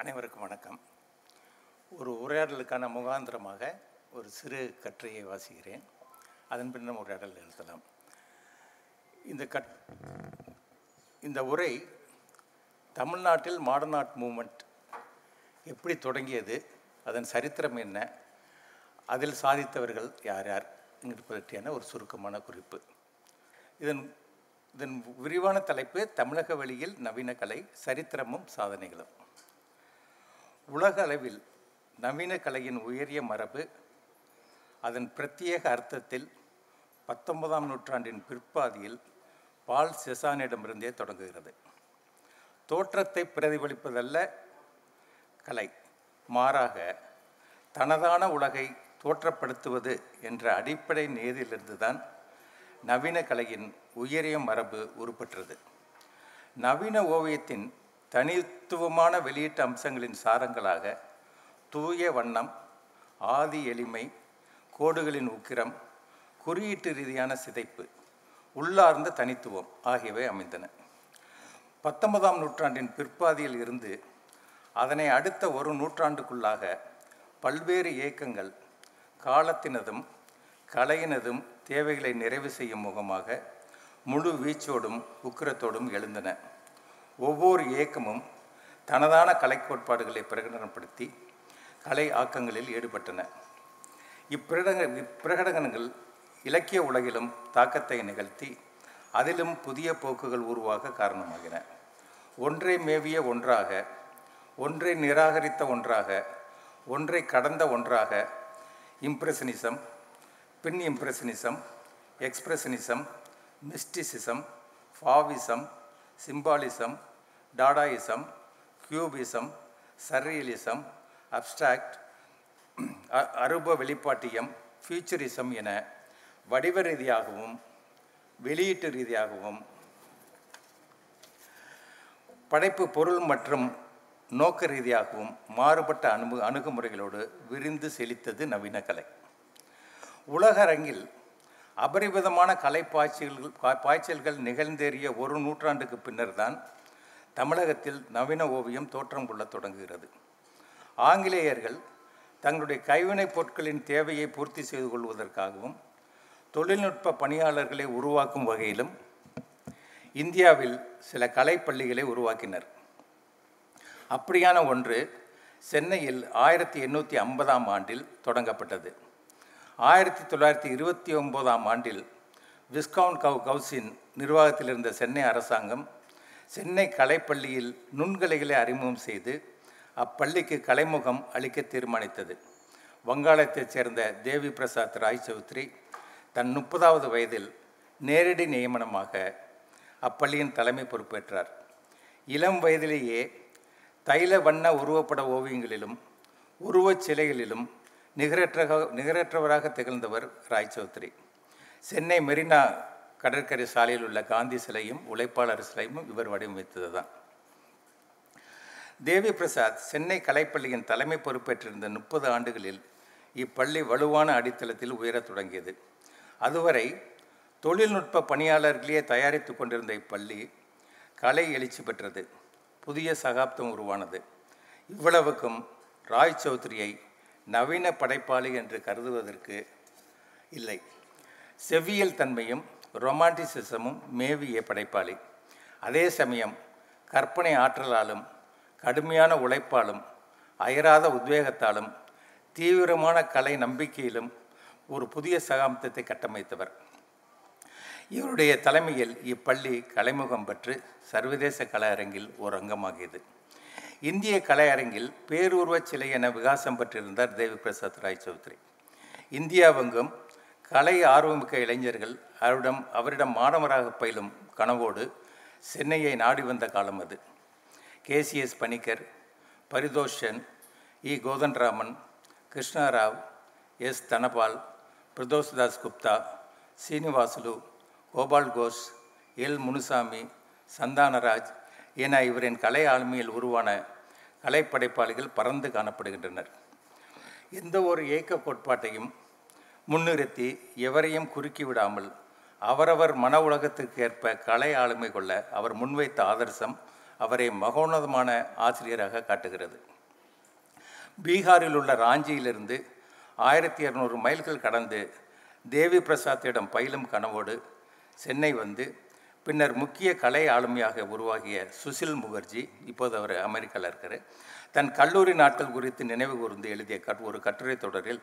அனைவருக்கும் வணக்கம். ஒரு உரையாடலுக்கான முகாந்திரமாக ஒரு சிறு கட்டுரையை வாசிக்கிறேன். அதன் பின்னர் உரையாடல் நிறுத்தலாம் இந்த கட் இந்த உரை தமிழ்நாட்டில் மாடர்ன் ஆர்ட் மூமெண்ட் எப்படி தொடங்கியது அதன் சரித்திரம் என்ன அதில் சாதித்தவர்கள் யார் யார் பற்றியான ஒரு சுருக்கமான குறிப்பு. இதன் இதன் விரிவான தலைப்பு தமிழக வழியில் நவீன கலை சரித்திரமும் சாதனைகளும். உலக அளவில் நவீன கலையின் உயரிய மரபு அதன் பிரத்யேக அர்த்தத்தில் பத்தொன்பதாம் நூற்றாண்டின் பிற்பாதியில் பால் செசானிடமிருந்தே தொடங்குகிறது. தோற்றத்தை பிரதிபலிப்பதல்ல கலை மாறாக தனதான உலகை தோற்றப்படுத்துவது என்ற அடிப்படை நேரிலிருந்து தான் நவீன கலையின் உயரிய மரபு உருப்பெற்றது. நவீன ஓவியத்தின் தனித்துவமான வெளியீட்டு அம்சங்களின் சாரங்களாக தூய வண்ணம் ஆதி எளிமை கோடுகளின் உக்கிரம் குறியீட்டு ரீதியான சிதைப்பு உள்ளார்ந்த தனித்துவம் ஆகியவை அமைந்தன. பத்தொன்பதாம் நூற்றாண்டின் பிற்பாதியில் இருந்து அதனை அடுத்த ஒரு நூற்றாண்டுக்குள்ளாக பல்வேறு இயக்கங்கள் காலத்தினதும் கலையினதும் தேவைகளை நிறைவு செய்யும் முகமாக முழு வீச்சோடும் உக்கிரத்தோடும் எழுந்தன. ஒவ்வொரு இயக்கமும் தனதான கலை கோட்பாடுகளை பிரகடனப்படுத்தி கலை ஆக்கங்களில் ஈடுபட்டன. இப்பிரக இப்பிரகடனங்கள் இலக்கிய உலகிலும் தாக்கத்தை நிகழ்த்தி அதிலும் புதிய போக்குகள் உருவாக காரணமாகின. ஒன்றை மேவிய ஒன்றாக ஒன்றை நிராகரித்த ஒன்றாக ஒன்றை கடந்த ஒன்றாக இம்ப்ரெஷனிசம் பின் impressionism expressionism mysticism fauvism symbolism dadaism cubism surrealism abstract அருப வெளிப்பாட்டியம் ஃபியூச்சரிசம் என வடிவ ரீதியாகவும் வெளியீட்டு ரீதியாகவும் படைப்பு பொருள் மற்றும் நோக்க ரீதியாகவும் மாறுபட்ட அணுகு அணுகுமுறைகளோடு விரிந்து செழித்தது நவீன கலை. உலக அரங்கில் அபரிவிதமான கலை பாய்ச்சல்கள் பாய்ச்சல்கள் நிகழ்ந்தேறிய ஒரு நூற்றாண்டுக்கு பின்னர் தான் தமிழகத்தில் நவீன ஓவியம் தோற்றம் கொள்ள தொடங்குகிறது. ஆங்கிலேயர்கள் தங்களுடைய கைவினைப் பொருட்களின் தேவையை பூர்த்தி செய்து கொள்வதற்காகவும் தொழில்நுட்ப பணியாளர்களை உருவாக்கும் வகையிலும் இந்தியாவில் சில கலைப்பள்ளிகளை உருவாக்கினர். அப்படியான ஒன்று சென்னையில் ஆயிரத்தி எண்ணூற்றி ஐம்பதாம் ஆண்டில் தொடங்கப்பட்டது. ஆயிரத்தி தொள்ளாயிரத்தி இருபத்தி ஒம்போதாம் ஆண்டில் விஸ்கவுண்ட் கவு கவுசின் நிர்வாகத்தில் இருந்த சென்னை அரசாங்கம் சென்னை கலைப்பள்ளியில் நுண்கலைகளை அறிமுகம் செய்து அப்பள்ளிக்கு கலைமுகம் அளிக்க தீர்மானித்தது. வங்காளத்தைச் சேர்ந்த தேவி பிரசாத் ராய் சௌத்ரி தன் முப்பதாவது வயதில் நேரடி நியமனமாக அப்பள்ளியின் தலைமை பொறுப்பேற்றார். இளம் வயதிலேயே தைல வண்ண உருவப்பட ஓவியங்களிலும் உருவச் சிலைகளிலும் நிகரற்ற நிகரற்றவராக திகழ்ந்தவர் ராய் சௌத்ரி சென்னை மெரினா கடற்கரை சாலையில் உள்ள காந்தி சிலையும் உழைப்பாளர் சிலையும் இவர் வடிவமைத்தது தான் தேவி பிரசாத் சென்னை கலைப்பள்ளியின் தலைமை பொறுப்பேற்றிருந்த முப்பது ஆண்டுகளில் இப்பள்ளி வலுவான அடித்தளத்தில் உயரத் தொடங்கியது. அதுவரை தொழில்நுட்ப பணியாளர்களையே தயாரித்து கொண்டிருந்த இப்பள்ளி கலை எழுச்சி பெற்றது. புதிய சகாப்தம் உருவானது. இவ்வளவுக்கும் ராய் சௌத்ரியை நவீன படைப்பாளி என்று கருதுவதற்கு இல்லை. செவ்வியல் தன்மையும் ரொமான்டிசிசமும் மேவிய படைப்பாளி. அதே சமயம் கற்பனை ஆற்றலாலும் கடுமையான உழைப்பாலும் அயராத உத்வேகத்தாலும் தீவிரமான கலை நம்பிக்கையிலும் ஒரு புதிய சகாப்தத்தை கட்டமைத்தவர். இவருடைய தலைமையில் இப்பள்ளி கலைமுகம் பெற்று சர்வதேச கலையரங்கில் ஒரு அங்கமாகியது. இந்திய கலையரங்கில் பேருருவச் சிலை என விகாசம் பெற்றிருந்தார் தேவி பிரசாத் ராய் சௌத்ரி இந்தியாவெங்கும் கலை ஆர்வமிக்க இளைஞர்கள் அவரிடம் அவரிடம் மாணவராக பயிலும் கனவோடு சென்னையை நாடி வந்த காலம் அது. KCS Paniker Paritosh Sen E. Kothandaraman Krishna Rao S. Dhanapal Pradosh Das Gupta Srinivasulu Gopal Ghose L. Munuswamy Santhanaraj என இவரின் கலை ஆளுமையில் உருவான கலைப்படைப்பாளிகள் பறந்து காணப்படுகின்றனர். எந்த ஒரு இயக்க கோட்பாட்டையும் முன்னிறுத்தி எவரையும் குறுக்கி விடாமல் அவரவர் மன உலகத்திற்கு ஏற்ப கலை ஆளுமை கொள்ள அவர் முன்வைத்த ஆதர்சம் அவரை மகோன்னதமான ஆசிரியராக காட்டுகிறது. பீகாரில் உள்ள ராஞ்சியிலிருந்து ஆயிரத்தி இரநூறு மைல்கள் கடந்து தேவி பிரசாத்திடம் பயிலும் கனவோடு சென்னை வந்து பின்னர் முக்கிய கலை ஆளுமையாக உருவாகிய சுசில் முகர்ஜி இப்போது அவர் அமெரிக்காவில் இருக்கிறார் தன் கல்லூரி நாட்கள் குறித்து நினைவு கூர்ந்து எழுதிய கட் ஒரு கட்டுரை தொடரில்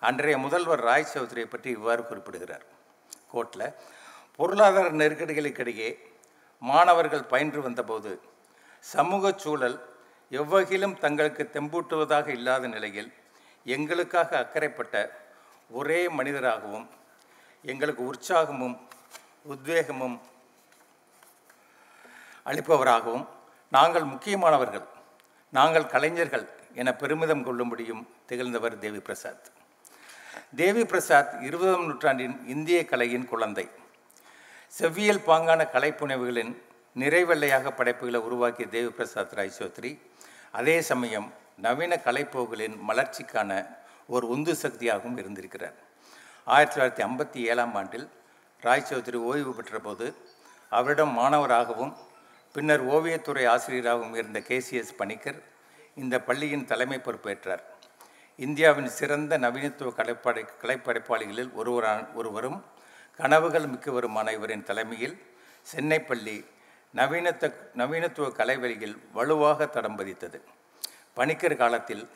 அன்றைய முதல்வர் ராய் சௌத்ரியை பற்றி இவ்வாறு குறிப்பிடுகிறார். கோட்டில் பொருளாதார நெருக்கடிகளுக்கிடையே மாணவர்கள் பயின்று வந்தபோது சமூக சூழல் எவ்வகையிலும் தங்களுக்கு தெம்பூட்டுவதாக இல்லாத நிலையில் எங்களுக்காக அக்கறைப்பட்ட ஒரே மனிதராகவும் எங்களுக்கு உற்சாகமும் உத்வேகமும் அளிப்பவராகவும் நாங்கள் முக்கியமானவர்கள். நாங்கள் கலைஞர்கள் என பெருமிதம் கொள்ளும்படியும் திகழ்ந்தவர் தேவி பிரசாத். தேவி பிரசாத் இருபதாம் நூற்றாண்டின் இந்திய கலையின் குழந்தை. செவ்வியல் பாங்கான கலைப்புனைவுகளின் நிறைவெல்லையாக படைப்புகளை உருவாக்கிய தேவி பிரசாத் ராய் சௌத்ரி அதே சமயம் நவீன கலைப்போகளின் மலர்ச்சிக்கான ஒரு உந்து சக்தியாகவும் இருந்திருக்கிறார். ஆயிரத்தி தொள்ளாயிரத்தி ஐம்பத்தி ஏழாம் ஆண்டில் ராய் சௌத்ரி ஓய்வு பெற்றபோது அவரிடம் மாணவராகவும் பின்னர் ஓவியத்துறை ஆசிரியராகவும் இருந்த கேசிஎஸ் பணிக்கர் இந்த பள்ளியின் தலைமை பொறுப்பேற்றார். இந்தியாவின் சிறந்த நவீனத்துவ கலைப்படை கலைப்படைப்பாளிகளில் ஒருவரான ஒருவரும் கனவுகள் மிக்கவருமான இவரின் தலைமையில் சென்னை பள்ளி நவீனத்த நவீனத்துவ கலைவெளியில் வலுவாக தடம் பதித்தது. பணிக்கர் காலத்தில்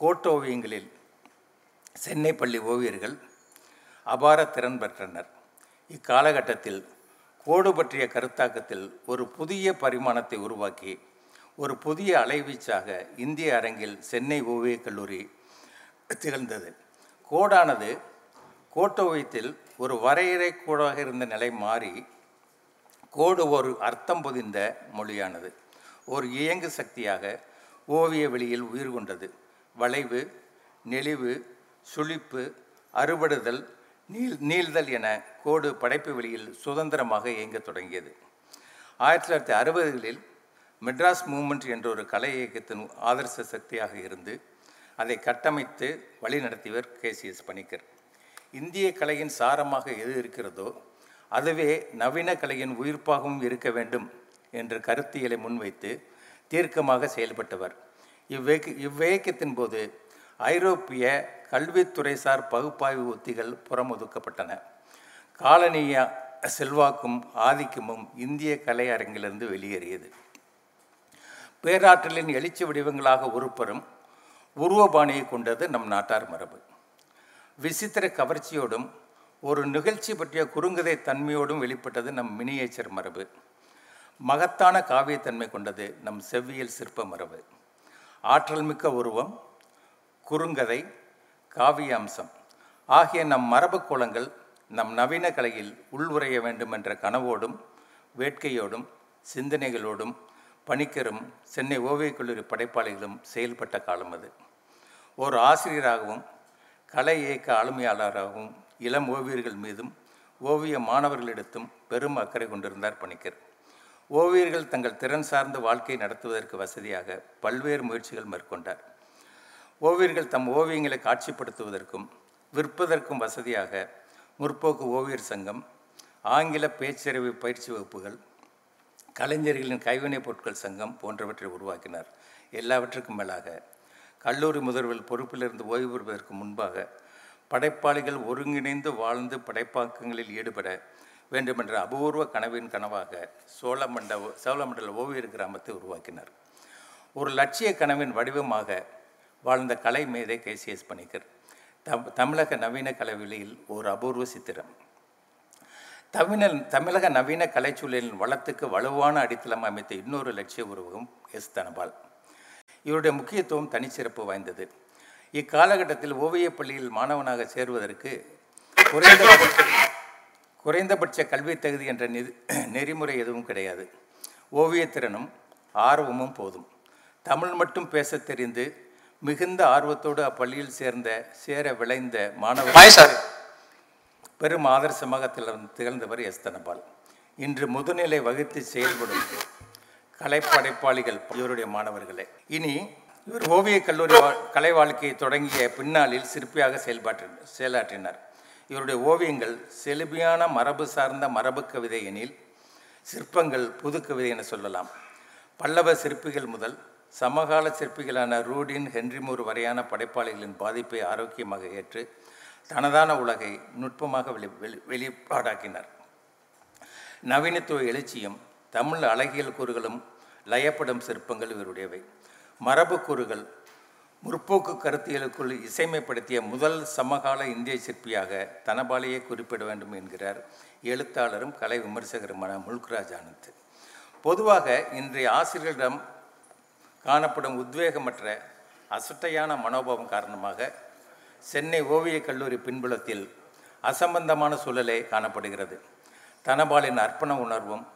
கோட்டோவியங்களில் சென்னை பள்ளி ஓவியர்கள் அபார திறன் பெற்றனர். இக்காலகட்டத்தில் கோடு பற்றிய கருத்தாக்கத்தில் ஒரு புதிய பரிமாணத்தை உருவாக்கி ஒரு புதிய அலைவீச்சாக இந்திய அரங்கில் சென்னை ஓவியக் கல்லூரி திகழ்ந்தது. கோடானது கோட்டோவியத்தில் ஒரு வரையறை கோடாக இருந்த நிலை மாறி கோடு ஒரு அர்த்தம் பொதிந்த மொழியானது. ஒரு இயங்கு சக்தியாக ஓவிய வெளியில் உயிர் கொண்டது. வளைவு நெளிவு சுழிப்பு அறுபடுதல் நீள் நீள்தல் என கோடு படைப்பு வெளியில் சுதந்திரமாக இயங்கத் தொடங்கியது. ஆயிரத்தி தொள்ளாயிரத்தி அறுபதுகளில் மெட்ராஸ் மூமெண்ட் என்ற ஒரு கலை இயக்கத்தின் ஆதர்ச சக்தியாக இருந்து அதை கட்டமைத்து வழிநடத்தியவர் கேசிஎஸ் பணிக்கர். இந்திய கலையின் சாரமாக எது இருக்கிறதோ அதுவே நவீன கலையின் உயிர்ப்பாகவும் இருக்க வேண்டும் என்ற கருத்தியலை முன்வைத்து தீர்க்கமாக செயல்பட்டவர். இவ்வேக்கு இவ்வியக்கத்தின் போது ஐரோப்பிய கல்வித்துறைசார் பகுப்பாய்வு உத்திகள் புறமொதுக்கப்பட்டன. காலனிய செல்வாக்கும் ஆதிக்கமும் இந்திய கலை அரங்கிலிருந்து வெளியேறியது. பேராற்றலின் எழுச்சி வடிவங்களாக உருப்பெறும் உருவபாணியை கொண்டது நம் நாட்டார் மரபு. விசித்திர கவர்ச்சியோடும் ஒரு நிகழ்ச்சி பற்றிய குறுங்கதை தன்மையோடும் வெளிப்பட்டது நம் மினியேச்சர் மரபு. மகத்தான காவியத்தன்மை கொண்டது நம் செவ்வியல் சிற்ப மரபு. ஆற்றல் மிக்க உருவம் குறுங்கதை காவிய அம்சம் ஆகிய நம் மரபு கோலங்கள் நம் நவீன கலையில் உள்வுரைய வேண்டும் என்ற கனவோடும் வேட்கையோடும் சிந்தனைகளோடும் பணிக்கரும் சென்னை ஓவியக் கல்லூரி படைப்பாளிகளும் செயல்பட்ட காலம் அது. ஒரு ஆசிரியராகவும் கலை இயக்க ஆளுமையாளராகவும் இளம் ஓவியர்கள் மீதும் ஓவிய மாணவர்களிடத்தும் பெரும் அக்கறை கொண்டிருந்தார் பணிக்கர் ஓவியர்கள் தங்கள் திறன் சார்ந்த வாழ்க்கை நடத்துவதற்கு வசதியாக பல்வேறு முயற்சிகள் மேற்கொண்டார். ஓவியர்கள் தம் ஓவியங்களை காட்சிப்படுத்துவதற்கும் விற்பதற்கும் வசதியாக முற்போக்கு ஓவியர் சங்கம் ஆங்கில பேச்சறிவு பயிற்சி வகுப்புகள் கலைஞர்களின் கைவினைப் பொருட்கள் சங்கம் போன்றவற்றை உருவாக்கினார். எல்லாவற்றுக்கும் மேலாக கல்லூரி முதல்வர் பொறுப்பிலிருந்து ஓய்வு பெறுவதற்கு முன்பாக படைப்பாளிகள் ஒருங்கிணைந்து வாழ்ந்து படைப்பாக்கங்களில் ஈடுபட வேண்டுமென்ற அபூர்வ கனவின் கனவாக சோழமண்ட சோழமண்டல ஓவியர் கிராமத்தை உருவாக்கினார். ஒரு லட்சிய கனவின் வடிவமாக வாழ்ந்த கலை மேதை கேசிஎஸ் பணிக்கர். தம் தமிழக நவீன கலைவெளியில் ஒரு அபூர்வ சித்திரம். தமிழன் தமிழக நவீன கலைச்சூழலின் வளத்துக்கு வலுவான அடித்தளம் அமைத்த இன்னொரு லட்சிய உருவகம் எஸ். தனபால். இவருடைய முக்கியத்துவம் தனிச்சிறப்பு வாய்ந்தது. இக்காலகட்டத்தில் ஓவியப் பள்ளியில் மாணவனாக சேருவதற்கு குறைந்த குறைந்தபட்ச கல்வி தகுதி என்ற நெறி நெறிமுறை எதுவும் கிடையாது. ஓவியத்திறனும் ஆர்வமும் போதும். தமிழ் மட்டும் பேசத் தெரிந்து மிகுந்த ஆர்வத்தோடு அப்பள்ளியில் சேர்ந்த சேர விளைந்த மாணவர் பெரும் ஆதர்சமாக திகழ்ந்த- திகழ்ந்தவர் எஸ் தனபால் இன்று முதுநிலை வகுத்து செயல்படும் கலைப்படைப்பாளிகள் இவருடைய மாணவர்களே. இனி இவர் ஓவியக் கல்லூரி கலை வாழ்க்கையை தொடங்கிய பின்னாளில் சிற்பியாக செயல்பாட்டு செயலாற்றினார். இவருடைய ஓவியங்கள் செழுமையான மரபு சார்ந்த மரபு கவிதை எனில் சிற்பங்கள் புது கவிதை என சொல்லலாம். பல்லவ சிற்பிகள் முதல் சமகால சிற்பிகளான ரூடின் ஹென்ரிமூர் வரையான படைப்பாளிகளின் பாதிப்பை ஆரோக்கியமாக ஏற்று தனதான உலகை நுட்பமாக வெளி வெளி வெளிப்பாடாக்கினார். நவீனத்துவ எழுச்சியும் தமிழ் அழகியல் கூறுகளும் லயப்படும் சிற்பங்கள் இவருடையவை. மரபு கூறுகள் முற்போக்கு கருத்தியலுக்குள் இசைமைப்படுத்திய முதல் சமகால இந்திய சிற்பியாக தனபாலையே குறிப்பிட வேண்டும் என்கிறார் எழுத்தாளரும் கலை விமர்சகருமான முல்க்ராஜ் ஆனந்த். பொதுவாக இன்றைய ஆசிரியர்களிடம் காணப்படும் உத்வேகமற்ற அசட்டையான மனோபாவம் காரணமாக சென்னை ஓவியக் கல்லூரி பின்புலத்தில் அசம்பந்தமான சூழலே காணப்படுகிறது. தனபாலின் அர்ப்பண உணர்வும்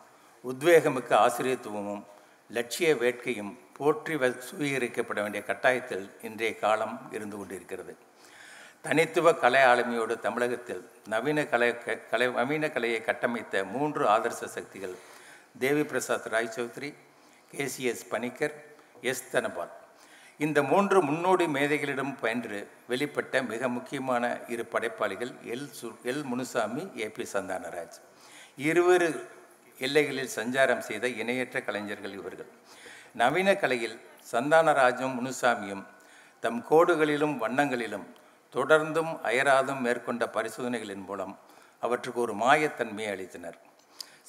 உத்வேகமிக்க ஆசிரியத்துவமும் லட்சிய வேட்கையும் போற்றி வ சுவீகரிக்கப்பட வேண்டிய கட்டாயத்தில் இன்றைய காலம் இருந்து கொண்டிருக்கிறது. தனித்துவ கலை ஆளுமையோடு தமிழகத்தில் நவீன கலை க- கலை நவீன கலையை கட்டமைத்த மூன்று ஆதர்ச சக்திகள் தேவி பிரசாத் ராய் சௌத்ரி கேசிஎஸ் பணிக்கர் எஸ் தனபால். இந்த மூன்று முன்னோடி மேதைகளிடம் பயின்று வெளிப்பட்ட மிக முக்கியமான இரு படைப்பாளிகள் எல் சு L Munuswamy A P Santhanaraj. இருவரு எல்லைகளில் சஞ்சாரம் செய்த இணையற்ற கலைஞர்கள் இவர்கள். நவீன கலையில் சந்தானராஜும் முனுசாமியும் தம் கோடுகளிலும் வண்ணங்களிலும் தொடர்ந்தும் அயராதும் மேற்கொண்ட பரிசோதனைகளின் மூலம் அவற்றுக்கு ஒரு மாயத்தன்மையை அளித்தனர்.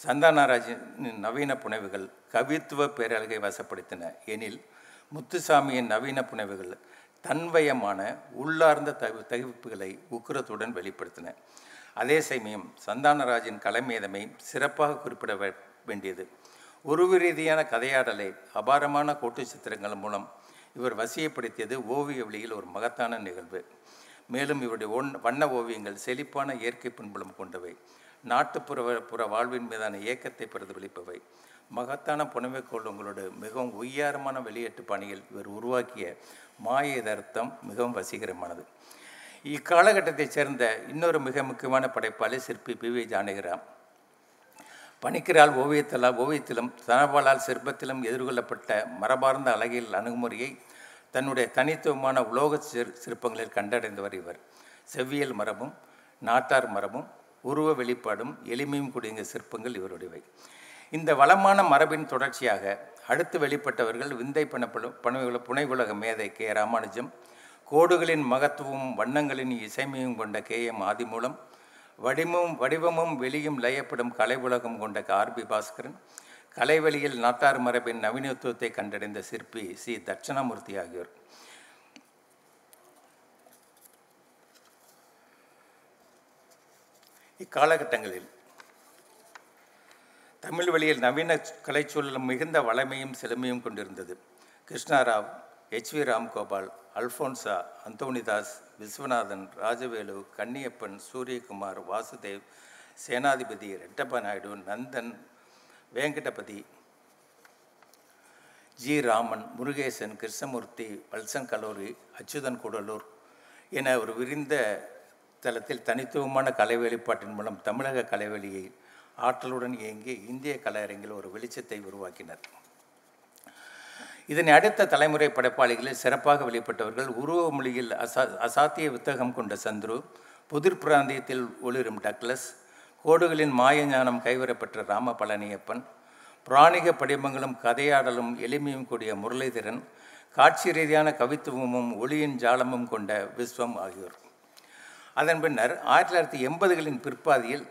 சந்தானராஜின் நவீன புனைவுகள் கவித்துவ பேரழகை வசப்படுத்தின. எனில் முத்துசாமியின் நவீன புனைவுகள் தன்வயமான உள்ளார்ந்த தவி தவிப்புகளை உக்கிரத்துடன் வெளிப்படுத்தின. அதே சமயம் சந்தானராஜின் கலைமேதமை சிறப்பாக குறிப்பிட வேண்டியது. உருவ ரீதியான கதையாடலை அபாரமான கோட்டு சித்திரங்கள் மூலம் இவர் வசியப்படுத்தியது ஓவிய வழியில் ஒரு மகத்தான நிகழ்வு. மேலும் இவருடைய ஒன் வண்ண ஓவியங்கள் செழிப்பான இயற்கை பின்புலம் கொண்டவை. நாட்டுப்புற புற வாழ்வின் மீதான ஏக்கத்தை பிரதிபலிப்பவை மகத்தான புனவை கோலங்களோடு மிகவும் உய்யாரமான வெளியேற்று பணியில் இவர் உருவாக்கிய மாய யதார்த்தம் மிகவும் வசீகரமானது இக்காலகட்டத்தைச் சேர்ந்த இன்னொரு மிக முக்கியமான படைப்பாளி சிற்பி பி. வி. ஜானகிராம். பணிக்கிறால் ஓவியத்தலால் ஓவியத்திலும் தனபாலால் சிற்பத்திலும் எதிர்கொள்ளப்பட்ட மரபார்ந்த அழகியல் அணுகுமுறையை தன்னுடைய தனித்துவமான உலோக சிற் சிற்பங்களில் கண்டடைந்தவர் இவர். செவ்வியல் மரபும் நாட்டார் மரபும் உருவ வெளிப்பாடும் எளிமையும் கூடிய சிற்பங்கள் இவருடையவை. இந்த வளமான மரபின் தொடர்ச்சியாக அடுத்து வெளிப்பட்டவர்கள் விந்தை பணப்புல புனை புனைவுலக மேதை கே. ராமானுஜம் கோடுகளின் மகத்துவமும் வண்ணங்களின் இசைமையும் கொண்ட கே. எம். ஆதிமூலம் வடிமும் வடிவமும் வெளியும் லயப்படும் கலை உலகம் கொண்ட ஆர்பி பாஸ்கரன் கலைவெளியில் நாட்டார் மரபின் நவீனத்துவத்தை கண்டடைந்த சிற்பி சி. தட்சணாமூர்த்தி ஆகியோர். இக்காலகட்டங்களில் தமிழ் வழியில் நவீன கலைச்சூழலும் மிகுந்த வளமையும் செழுமையும் கொண்டிருந்தது. Krishna Rao H. V. Ramgopal Alphonsa Anthonydas Viswanathan Rajavelu Kanniappan Suryakumar Vasudev Senathipathi Reddeppa Naidu Nandan Venkatapathy G. Raman Murugesan Krishnamurthy Valsan கல்லூரி அச்சுதன் கூடலூர் என ஒரு விரிந்த தளத்தில் தனித்துவமான கலை வெளிப்பாட்டின் மூலம் தமிழக கலைவெளியை ஆற்றலுடன் இயங்கி இந்திய கலையரங்கில் ஒரு வெளிச்சத்தை உருவாக்கினர். இதனை அடுத்த தலைமுறை படைப்பாளிகளில் சிறப்பாக வெளிப்பட்டவர்கள் உருவ மொழியில் அசா அசாத்திய வித்தகம் கொண்ட சந்துரு புதிர் பிராந்தியத்தில் ஒளிரும் டக்ளஸ் கோடுகளின் மாய ஞானம் கைவரப்பெற்ற ராம பழனியப்பன் புராணிக படிமங்களும் கதையாடலும் எளிமையும் கூடிய முரளிதரன் காட்சி ரீதியான கவித்துவமும் ஒளியின் ஜாலமும் கொண்ட விஸ்வம் ஆகியோர். அதன் பின்னர் ஆயிரத்தி தொள்ளாயிரத்தி எண்பதுகளின் பிற்பாதியில்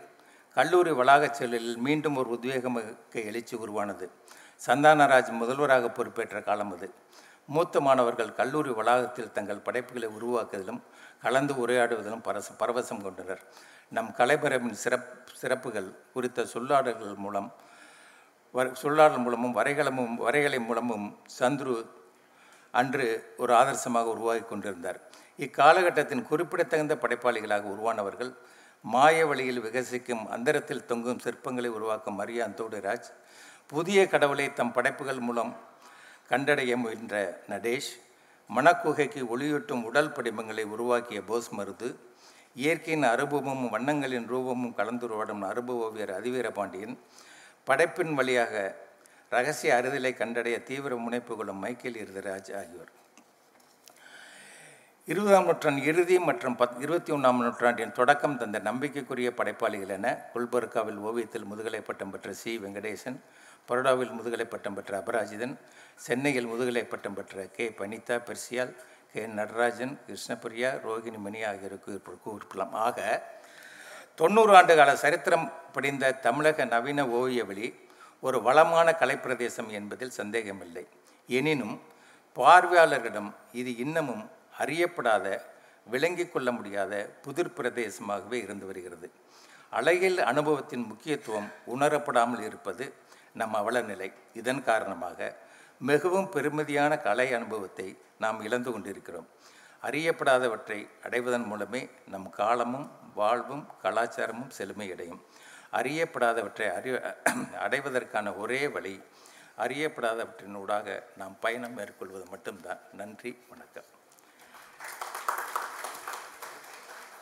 கல்லூரி வளாகச் செயலில் மீண்டும் ஒரு உத்வேகமிக்க எழுச்சி உருவானது. சந்தானராஜ் முதல்வராக பொறுப்பேற்ற காலம் அது. மூத்த மாணவர்கள் கல்லூரி வளாகத்தில் தங்கள் படைப்புகளை உருவாக்குவதிலும் கலந்து உரையாடுவதிலும் பரச பரவசம் கொண்டனர். நம் கலைபரவின் சிறப் சிறப்புகள் குறித்த சொல்லாடல்கள் மூலம் வர சொல்லாடல் மூலமும் வரைகளமும் வரைகளை மூலமும் சந்துரு அன்று ஒரு ஆதர்சமாக உருவாகி கொண்டிருந்தார். இக்காலகட்டத்தின் குறிப்பிடத்தகுந்த படைப்பாளிகளாக உருவானவர்கள் மாய வழியில் விகசிக்கும் அந்தரத்தில் தொங்கும் சிற்பங்களை உருவாக்கும் மரியா தோடுராஜ் புதிய கடவுளை தம் படைப்புகள் மூலம் கண்டடைய முயன்ற நடேஷ் மணக்குகைக்கு ஒளியூட்டும் உடல் படிமங்களை உருவாக்கிய போஸ் மருது இயற்கையின் அனுபவமும் வண்ணங்களின் ரூபமும் கலந்துருவாடும் அனுபவ ஓவியர் அதிவீர பாண்டியன் படைப்பின் வழியாக ரகசிய அறிதலை கண்டடைய தீவிர முனைப்பு கொள்ளும் மைக்கேல் இருதராஜ் ஆகியோர். இருபதாம் நூற்றாண்டு இறுதி மற்றும் பத் இருபத்தி ஒன்றாம் நூற்றாண்டின் தொடக்கம் தந்த நம்பிக்கைக்குரிய படைப்பாளிகள் என குல்பர்காவில் ஓவியத்தில் முதுகலை பட்டம் பெற்ற சி. வெங்கடேசன் பரோடாவில் முதுகலை பட்டம் பெற்ற அபராஜிதன் சென்னையில் முதுகலை பட்டம் பெற்ற கே. பனிதா பெர்சியால் கே நடராஜன் கிருஷ்ணபிரியா ரோகிணி மணி ஆகியோருக்கு குறிப்பிடலாம் ஆக தொண்ணூறு ஆண்டு கால சரித்திரம் படிந்த தமிழக நவீன ஓவியவழி ஒரு வளமான கலைப்பிரதேசம் என்பதில் சந்தேகமில்லை. எனினும் பார்வையாளர்களிடம் இது இன்னமும் அறியப்படாத விளங்கிக் கொள்ள முடியாத புதிர் பிரதேசமாகவே இருந்து வருகிறது. அழகில் அனுபவத்தின் முக்கியத்துவம் உணரப்படாமல் இருப்பது நம் அவலநிலை. இதன் காரணமாக மிகவும் பெருமதியான கலை அனுபவத்தை நாம் இழந்து கொண்டிருக்கிறோம். அறியப்படாதவற்றை அடைவதன் மூலமே நம் காலமும் வாழ்வும் கலாச்சாரமும் செழுமையடையும். அறியப்படாதவற்றை அறி அடைவதற்கான ஒரே வழி அறியப்படாதவற்றினூடாக நாம் பயணம் மேற்கொள்வது மட்டும்தான். நன்றி வணக்கம்.